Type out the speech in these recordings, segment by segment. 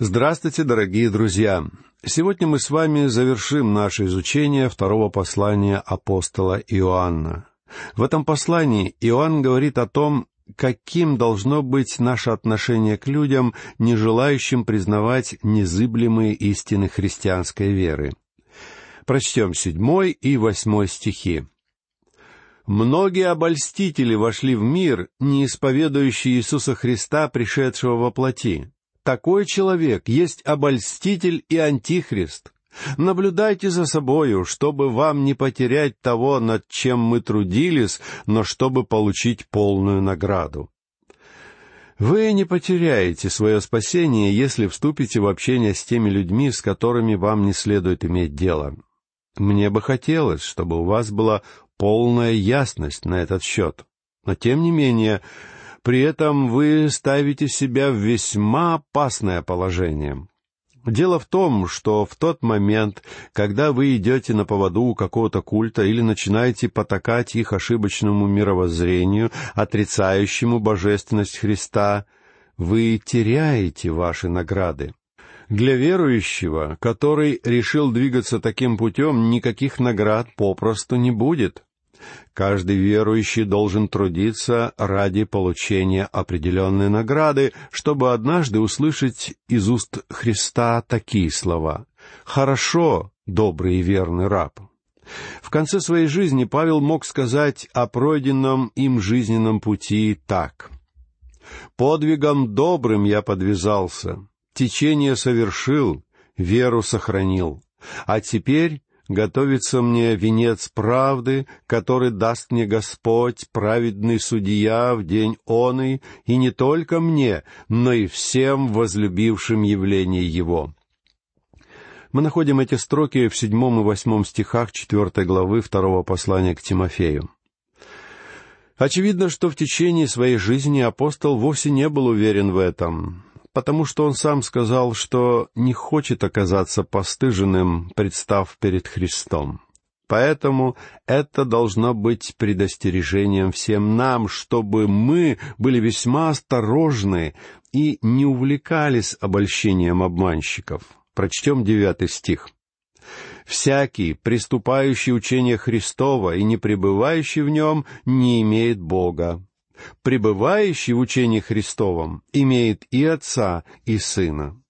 Здравствуйте, дорогие друзья! Сегодня мы с вами завершим наше изучение второго послания апостола Иоанна. В этом послании Иоанн говорит о том, каким должно быть наше отношение к людям, не желающим признавать незыблемые истины христианской веры. Прочтем седьмой и восьмой стихи. Многие обольстители вошли в мир, не исповедующие Иисуса Христа, пришедшего во плоти. Такой человек есть обольститель и антихрист. Наблюдайте за собою, чтобы вам не потерять того, над чем мы трудились, но чтобы получить полную награду. Вы не потеряете свое спасение, если вступите в общение с теми людьми, с которыми вам не следует иметь дело. Мне бы хотелось, чтобы у вас была полная ясность на этот счет. Но тем не менее, при этом вы ставите себя в весьма опасное положение. Дело в том, что в тот момент, когда вы идете на поводу у какого-то культа или начинаете потакать их ошибочному мировоззрению, отрицающему божественность Христа, вы теряете ваши награды. Для верующего, который решил двигаться таким путем, никаких наград попросту не будет. Каждый верующий должен трудиться ради получения определенной награды, чтобы однажды услышать из уст Христа такие слова «Хорошо, добрый и верный раб». В конце своей жизни Павел мог сказать о пройденном им жизненном пути так. «Подвигом добрым я подвязался, течение совершил, веру сохранил, а теперь готовится мне венец правды, который даст мне Господь, праведный судья, в день оный, и не только мне, но и всем возлюбившим явление Его». Мы находим эти строки в седьмом и восьмом стихах четвертой главы второго послания к Тимофею. Очевидно, что в течение своей жизни апостол вовсе не был уверен в этом потому что он сам сказал, что не хочет оказаться постыженным, представ перед Христом. Поэтому это должно быть предостережением всем нам, чтобы мы были весьма осторожны и не увлекались обольщением обманщиков. Прочтем девятый стих. «Всякий, приступающий учение Христова и не пребывающий в нем, не имеет Бога, пребывающий в учении Христовом, имеет и Отца, и Сына.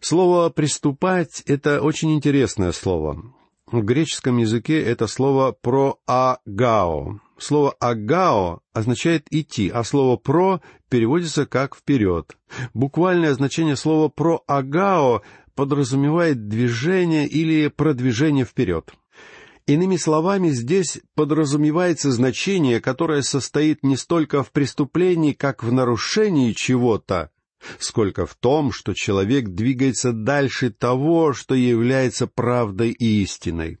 Слово «приступать» — это очень интересное слово. В греческом языке это слово «проагао». Слово «агао» означает «идти», а слово «про» переводится как «вперед». Буквальное значение слова «проагао» подразумевает движение или продвижение вперед. Иными словами, здесь подразумевается значение, которое состоит не столько в преступлении, как в нарушении чего-то, сколько в том, что человек двигается дальше того, что является правдой и истиной.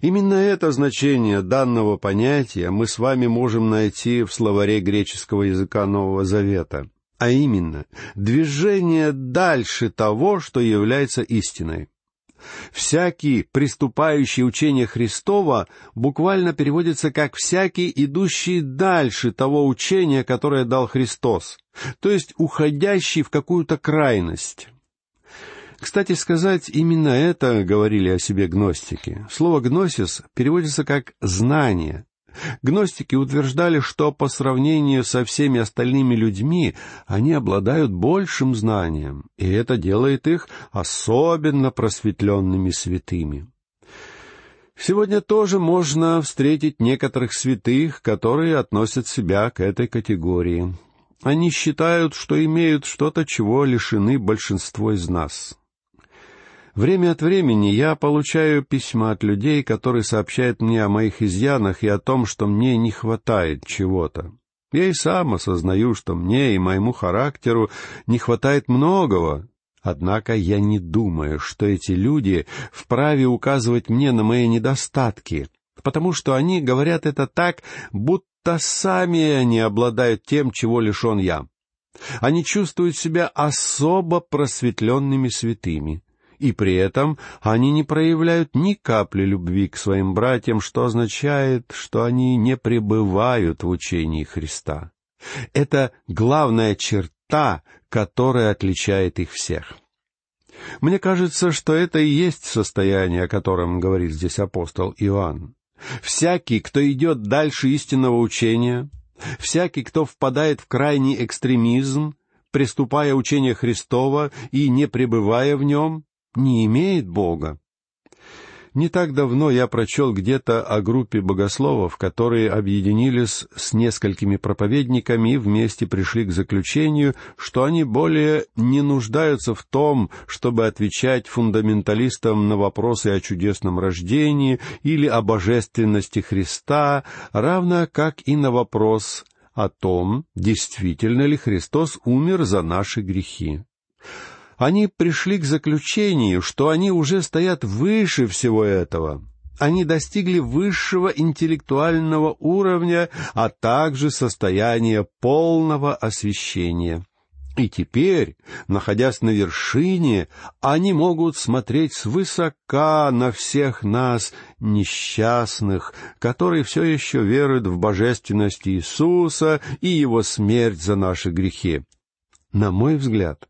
Именно это значение данного понятия мы с вами можем найти в словаре греческого языка Нового Завета, а именно движение дальше того, что является истиной. Всякий, приступающий учение Христова, буквально переводится как «всякий, идущий дальше того учения, которое дал Христос», то есть уходящий в какую-то крайность. Кстати сказать, именно это говорили о себе гностики. Слово «гносис» переводится как «знание», Гностики утверждали, что по сравнению со всеми остальными людьми они обладают большим знанием, и это делает их особенно просветленными святыми. Сегодня тоже можно встретить некоторых святых, которые относят себя к этой категории. Они считают, что имеют что-то, чего лишены большинство из нас. Время от времени я получаю письма от людей, которые сообщают мне о моих изъянах и о том, что мне не хватает чего-то. Я и сам осознаю, что мне и моему характеру не хватает многого, Однако я не думаю, что эти люди вправе указывать мне на мои недостатки, потому что они говорят это так, будто сами они обладают тем, чего лишен я. Они чувствуют себя особо просветленными святыми и при этом они не проявляют ни капли любви к своим братьям, что означает, что они не пребывают в учении Христа. Это главная черта, которое отличает их всех. Мне кажется, что это и есть состояние, о котором говорит здесь апостол Иоанн. Всякий, кто идет дальше истинного учения, всякий, кто впадает в крайний экстремизм, приступая учение Христова и не пребывая в нем, не имеет Бога. Не так давно я прочел где-то о группе богословов, которые объединились с несколькими проповедниками и вместе пришли к заключению, что они более не нуждаются в том, чтобы отвечать фундаменталистам на вопросы о чудесном рождении или о божественности Христа, равно как и на вопрос о том, действительно ли Христос умер за наши грехи они пришли к заключению, что они уже стоят выше всего этого. Они достигли высшего интеллектуального уровня, а также состояния полного освящения. И теперь, находясь на вершине, они могут смотреть свысока на всех нас, несчастных, которые все еще веруют в божественность Иисуса и Его смерть за наши грехи. На мой взгляд,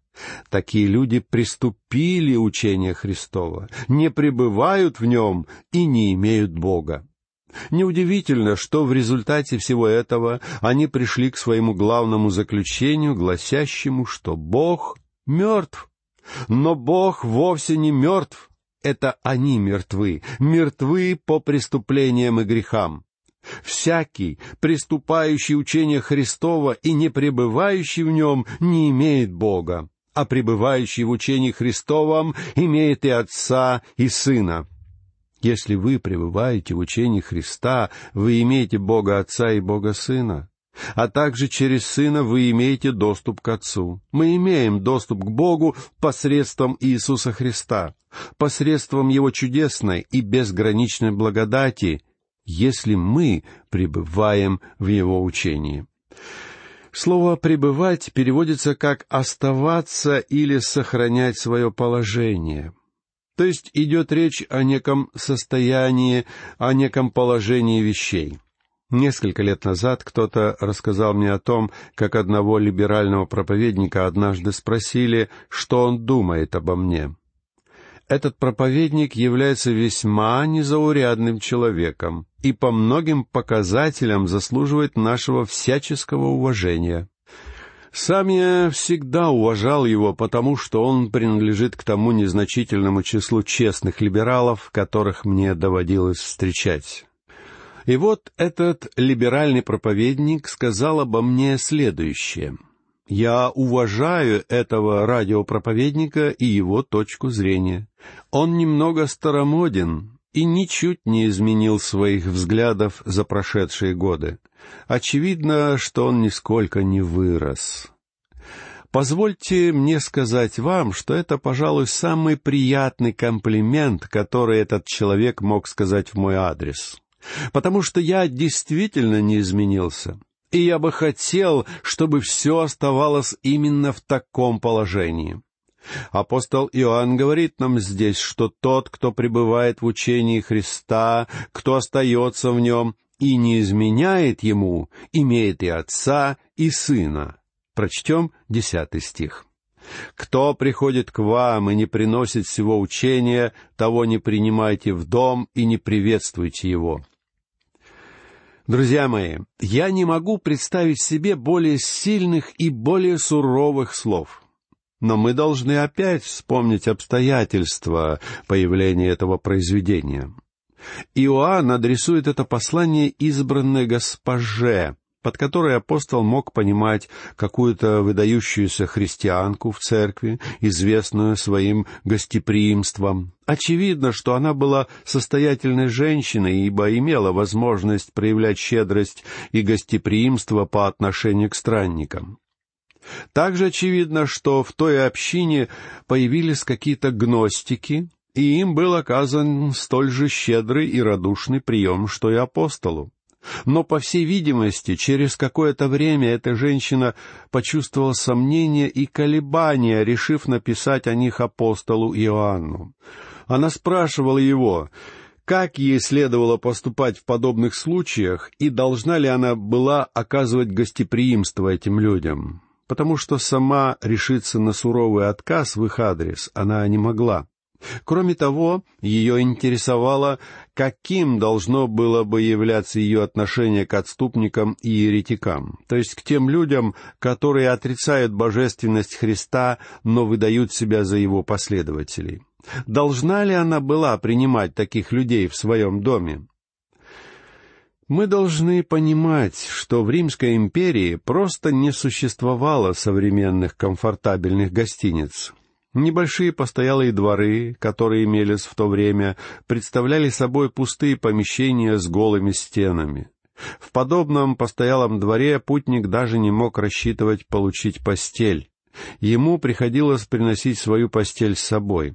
Такие люди приступили учение Христова, не пребывают в нем и не имеют Бога. Неудивительно, что в результате всего этого они пришли к своему главному заключению, гласящему, что Бог мертв. Но Бог вовсе не мертв. Это они мертвы, мертвы по преступлениям и грехам. Всякий, приступающий учение Христова и не пребывающий в нем, не имеет Бога а пребывающий в учении Христовом имеет и Отца, и Сына. Если вы пребываете в учении Христа, вы имеете Бога Отца и Бога Сына. А также через Сына вы имеете доступ к Отцу. Мы имеем доступ к Богу посредством Иисуса Христа, посредством Его чудесной и безграничной благодати, если мы пребываем в Его учении. Слово «пребывать» переводится как «оставаться» или «сохранять свое положение». То есть идет речь о неком состоянии, о неком положении вещей. Несколько лет назад кто-то рассказал мне о том, как одного либерального проповедника однажды спросили, что он думает обо мне этот проповедник является весьма незаурядным человеком и по многим показателям заслуживает нашего всяческого уважения. Сам я всегда уважал его, потому что он принадлежит к тому незначительному числу честных либералов, которых мне доводилось встречать. И вот этот либеральный проповедник сказал обо мне следующее — я уважаю этого радиопроповедника и его точку зрения. Он немного старомоден и ничуть не изменил своих взглядов за прошедшие годы. Очевидно, что он нисколько не вырос. Позвольте мне сказать вам, что это, пожалуй, самый приятный комплимент, который этот человек мог сказать в мой адрес. Потому что я действительно не изменился и я бы хотел, чтобы все оставалось именно в таком положении. Апостол Иоанн говорит нам здесь, что тот, кто пребывает в учении Христа, кто остается в нем и не изменяет ему, имеет и отца, и сына. Прочтем десятый стих. «Кто приходит к вам и не приносит всего учения, того не принимайте в дом и не приветствуйте его. Друзья мои, я не могу представить себе более сильных и более суровых слов. Но мы должны опять вспомнить обстоятельства появления этого произведения. Иоанн адресует это послание избранной госпоже, под которой апостол мог понимать какую-то выдающуюся христианку в церкви, известную своим гостеприимством. Очевидно, что она была состоятельной женщиной, ибо имела возможность проявлять щедрость и гостеприимство по отношению к странникам. Также очевидно, что в той общине появились какие-то гностики, и им был оказан столь же щедрый и радушный прием, что и апостолу. Но, по всей видимости, через какое-то время эта женщина почувствовала сомнение и колебания, решив написать о них апостолу Иоанну. Она спрашивала его, как ей следовало поступать в подобных случаях и должна ли она была оказывать гостеприимство этим людям. потому что сама решиться на суровый отказ в их адрес она не могла. Кроме того, ее интересовало, каким должно было бы являться ее отношение к отступникам и еретикам, то есть к тем людям, которые отрицают божественность Христа, но выдают себя за его последователей. Должна ли она была принимать таких людей в своем доме? Мы должны понимать, что в Римской империи просто не существовало современных комфортабельных гостиниц. Небольшие постоялые дворы, которые имелись в то время, представляли собой пустые помещения с голыми стенами. В подобном постоялом дворе путник даже не мог рассчитывать получить постель. Ему приходилось приносить свою постель с собой.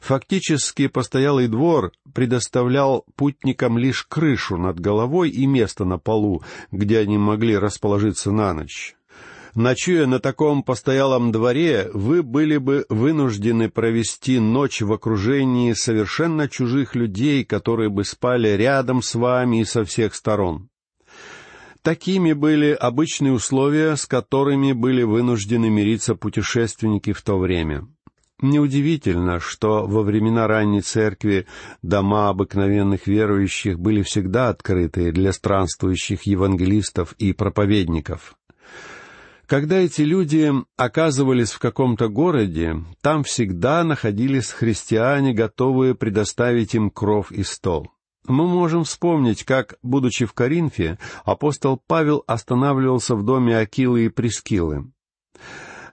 Фактически постоялый двор предоставлял путникам лишь крышу над головой и место на полу, где они могли расположиться на ночь. Ночуя на таком постоялом дворе, вы были бы вынуждены провести ночь в окружении совершенно чужих людей, которые бы спали рядом с вами и со всех сторон. Такими были обычные условия, с которыми были вынуждены мириться путешественники в то время. Неудивительно, что во времена ранней церкви дома обыкновенных верующих были всегда открыты для странствующих евангелистов и проповедников. Когда эти люди оказывались в каком-то городе, там всегда находились христиане, готовые предоставить им кров и стол. Мы можем вспомнить, как, будучи в Коринфе, апостол Павел останавливался в доме Акилы и Прескилы.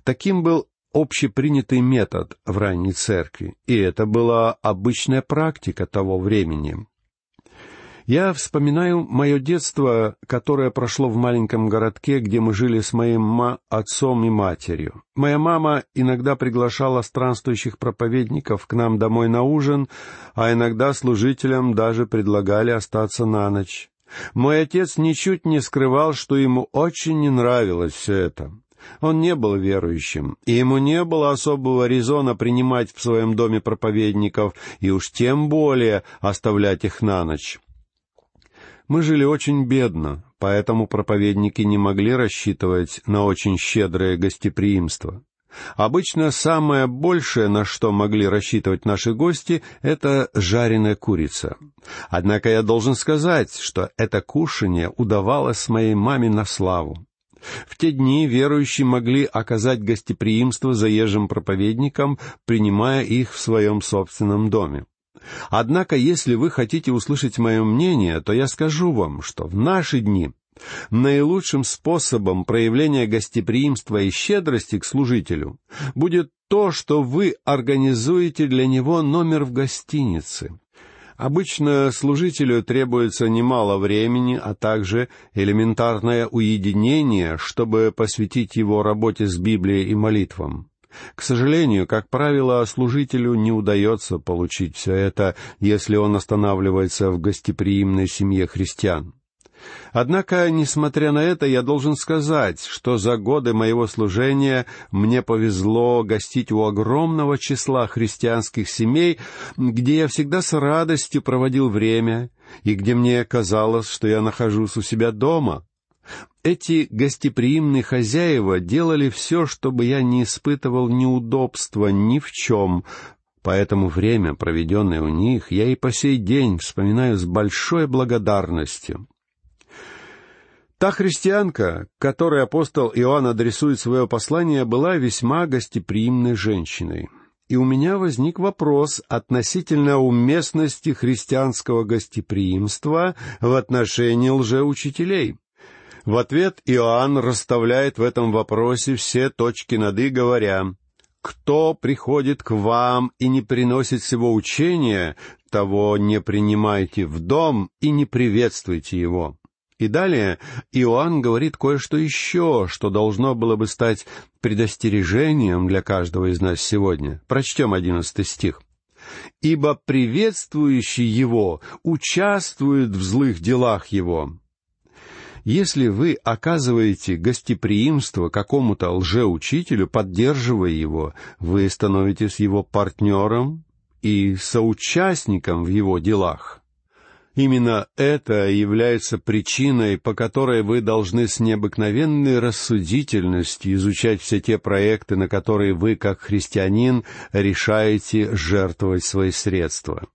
Таким был общепринятый метод в ранней церкви, и это была обычная практика того времени. Я вспоминаю мое детство, которое прошло в маленьком городке, где мы жили с моим ма отцом и матерью. Моя мама иногда приглашала странствующих проповедников к нам домой на ужин, а иногда служителям даже предлагали остаться на ночь. Мой отец ничуть не скрывал, что ему очень не нравилось все это. Он не был верующим, и ему не было особого резона принимать в своем доме проповедников, и уж тем более оставлять их на ночь. Мы жили очень бедно, поэтому проповедники не могли рассчитывать на очень щедрое гостеприимство. Обычно самое большее, на что могли рассчитывать наши гости, это жареная курица. Однако я должен сказать, что это кушание удавалось моей маме на славу. В те дни верующие могли оказать гостеприимство заезжим проповедникам, принимая их в своем собственном доме. Однако, если вы хотите услышать мое мнение, то я скажу вам, что в наши дни наилучшим способом проявления гостеприимства и щедрости к служителю будет то, что вы организуете для него номер в гостинице. Обычно служителю требуется немало времени, а также элементарное уединение, чтобы посвятить его работе с Библией и молитвам. К сожалению, как правило, служителю не удается получить все это, если он останавливается в гостеприимной семье христиан. Однако, несмотря на это, я должен сказать, что за годы моего служения мне повезло гостить у огромного числа христианских семей, где я всегда с радостью проводил время и где мне казалось, что я нахожусь у себя дома. Эти гостеприимные хозяева делали все, чтобы я не испытывал неудобства ни в чем, поэтому время, проведенное у них, я и по сей день вспоминаю с большой благодарностью. Та христианка, которой апостол Иоанн адресует свое послание, была весьма гостеприимной женщиной. И у меня возник вопрос относительно уместности христианского гостеприимства в отношении лжеучителей. В ответ Иоанн расставляет в этом вопросе все точки над «и», говоря, «Кто приходит к вам и не приносит всего учения, того не принимайте в дом и не приветствуйте его». И далее Иоанн говорит кое-что еще, что должно было бы стать предостережением для каждого из нас сегодня. Прочтем одиннадцатый стих. «Ибо приветствующий его участвует в злых делах его, если вы оказываете гостеприимство какому-то лжеучителю, поддерживая его, вы становитесь его партнером и соучастником в его делах. Именно это является причиной, по которой вы должны с необыкновенной рассудительностью изучать все те проекты, на которые вы, как христианин, решаете жертвовать свои средства.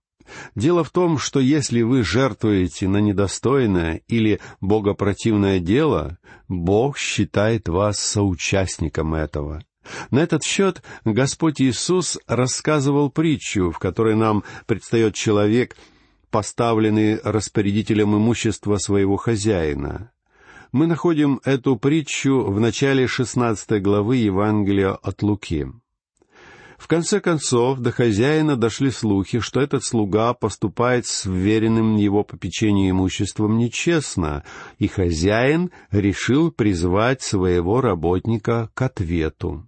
Дело в том, что если вы жертвуете на недостойное или богопротивное дело, Бог считает вас соучастником этого. На этот счет Господь Иисус рассказывал притчу, в которой нам предстает человек, поставленный распорядителем имущества своего хозяина. Мы находим эту притчу в начале шестнадцатой главы Евангелия от Луки. В конце концов, до хозяина дошли слухи, что этот слуга поступает с вверенным его попечению имуществом нечестно, и хозяин решил призвать своего работника к ответу.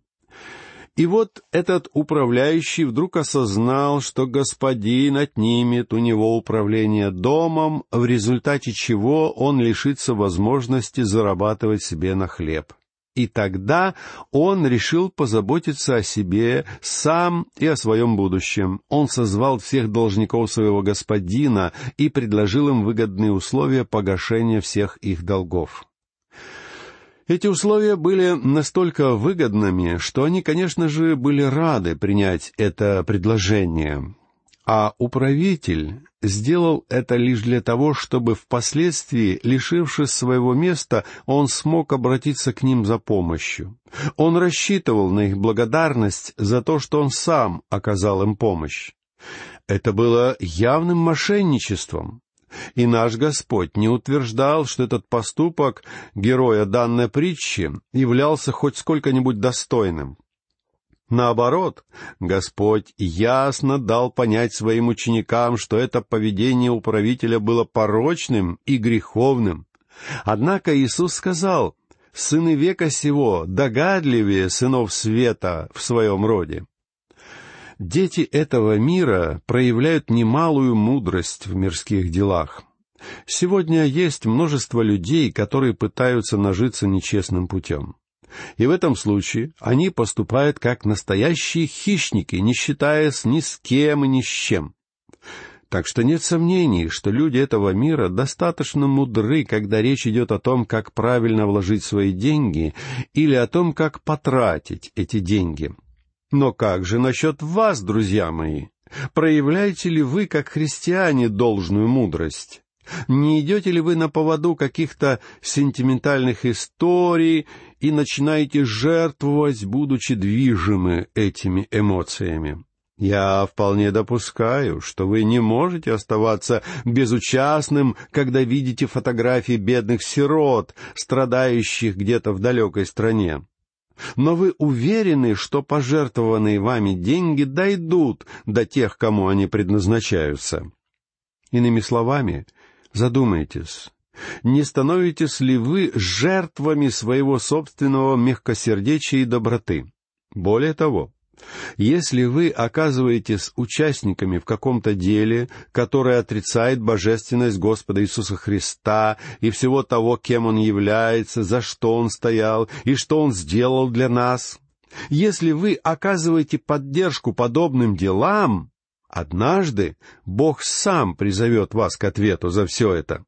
И вот этот управляющий вдруг осознал, что господин отнимет у него управление домом, в результате чего он лишится возможности зарабатывать себе на хлеб. И тогда он решил позаботиться о себе сам и о своем будущем. Он созвал всех должников своего господина и предложил им выгодные условия погашения всех их долгов. Эти условия были настолько выгодными, что они, конечно же, были рады принять это предложение. А управитель сделал это лишь для того, чтобы впоследствии, лишившись своего места, он смог обратиться к ним за помощью. Он рассчитывал на их благодарность за то, что он сам оказал им помощь. Это было явным мошенничеством. И наш Господь не утверждал, что этот поступок героя данной притчи являлся хоть сколько-нибудь достойным. Наоборот, Господь ясно дал понять своим ученикам, что это поведение управителя было порочным и греховным. Однако Иисус сказал, «Сыны века сего догадливее сынов света в своем роде». Дети этого мира проявляют немалую мудрость в мирских делах. Сегодня есть множество людей, которые пытаются нажиться нечестным путем. И в этом случае они поступают как настоящие хищники, не считаясь ни с кем и ни с чем. Так что нет сомнений, что люди этого мира достаточно мудры, когда речь идет о том, как правильно вложить свои деньги или о том, как потратить эти деньги — но как же насчет вас, друзья мои? Проявляете ли вы, как христиане, должную мудрость? Не идете ли вы на поводу каких-то сентиментальных историй и начинаете жертвовать, будучи движимы этими эмоциями? Я вполне допускаю, что вы не можете оставаться безучастным, когда видите фотографии бедных сирот, страдающих где-то в далекой стране но вы уверены, что пожертвованные вами деньги дойдут до тех, кому они предназначаются. Иными словами, задумайтесь, не становитесь ли вы жертвами своего собственного мягкосердечия и доброты? Более того, если вы оказываетесь участниками в каком-то деле, которое отрицает божественность Господа Иисуса Христа и всего того, кем Он является, за что Он стоял и что Он сделал для нас, если вы оказываете поддержку подобным делам, однажды Бог сам призовет вас к ответу за все это.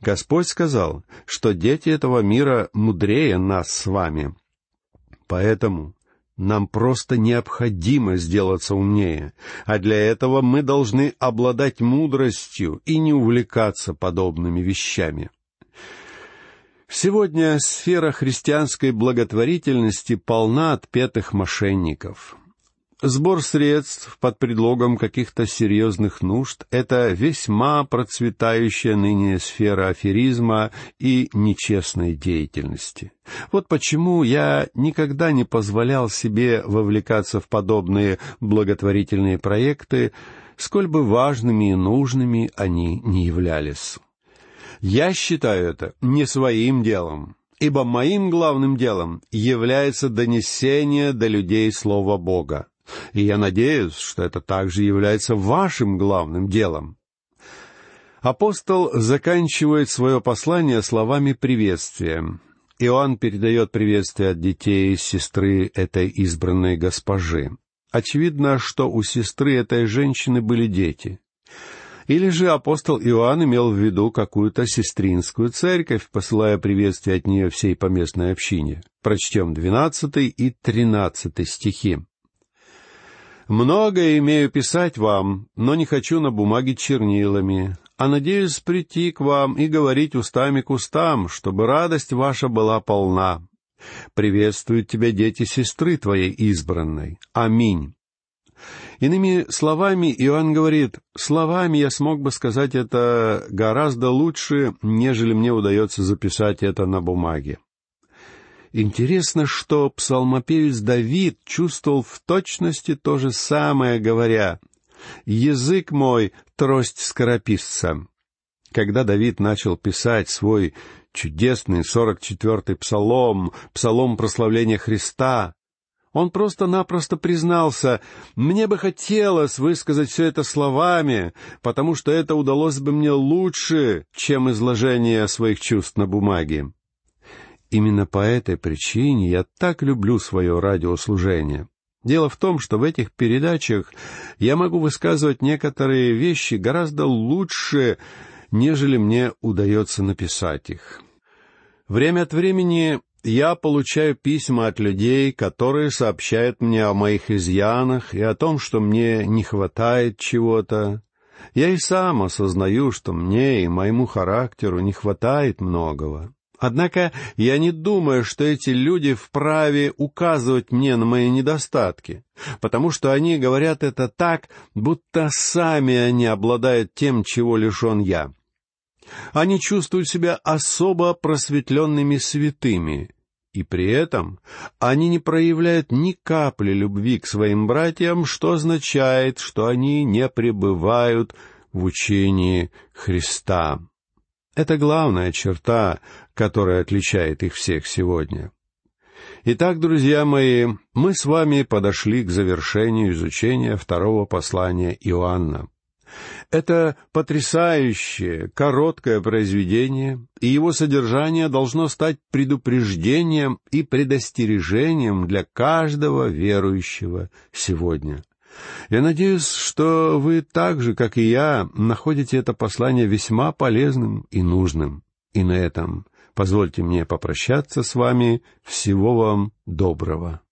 Господь сказал, что дети этого мира мудрее нас с вами. Поэтому нам просто необходимо сделаться умнее, а для этого мы должны обладать мудростью и не увлекаться подобными вещами. Сегодня сфера христианской благотворительности полна отпетых мошенников. Сбор средств под предлогом каких-то серьезных нужд — это весьма процветающая ныне сфера аферизма и нечестной деятельности. Вот почему я никогда не позволял себе вовлекаться в подобные благотворительные проекты, сколь бы важными и нужными они не являлись. Я считаю это не своим делом, ибо моим главным делом является донесение до людей Слова Бога. И я надеюсь, что это также является вашим главным делом. Апостол заканчивает свое послание словами приветствия. Иоанн передает приветствие от детей сестры этой избранной госпожи. Очевидно, что у сестры этой женщины были дети. Или же апостол Иоанн имел в виду какую-то сестринскую церковь, посылая приветствие от нее всей поместной общине. Прочтем двенадцатый и тринадцатый стихи. «Многое имею писать вам, но не хочу на бумаге чернилами, а надеюсь прийти к вам и говорить устами к устам, чтобы радость ваша была полна. Приветствуют тебя дети сестры твоей избранной. Аминь. Иными словами, Иоанн говорит, словами я смог бы сказать это гораздо лучше, нежели мне удается записать это на бумаге. Интересно, что псалмопевец Давид чувствовал в точности то же самое, говоря «Язык мой — трость скорописца». Когда Давид начал писать свой чудесный сорок четвертый псалом, псалом прославления Христа, он просто-напросто признался, «Мне бы хотелось высказать все это словами, потому что это удалось бы мне лучше, чем изложение своих чувств на бумаге». Именно по этой причине я так люблю свое радиослужение. Дело в том, что в этих передачах я могу высказывать некоторые вещи гораздо лучше, нежели мне удается написать их. Время от времени я получаю письма от людей, которые сообщают мне о моих изъянах и о том, что мне не хватает чего-то. Я и сам осознаю, что мне и моему характеру не хватает многого. Однако я не думаю, что эти люди вправе указывать мне на мои недостатки, потому что они говорят это так, будто сами они обладают тем, чего лишен я. Они чувствуют себя особо просветленными святыми, и при этом они не проявляют ни капли любви к своим братьям, что означает, что они не пребывают в учении Христа. Это главная черта, которая отличает их всех сегодня. Итак, друзья мои, мы с вами подошли к завершению изучения второго послания Иоанна. Это потрясающее, короткое произведение, и его содержание должно стать предупреждением и предостережением для каждого верующего сегодня. Я надеюсь, что вы так же, как и я, находите это послание весьма полезным и нужным. И на этом позвольте мне попрощаться с вами. Всего вам доброго.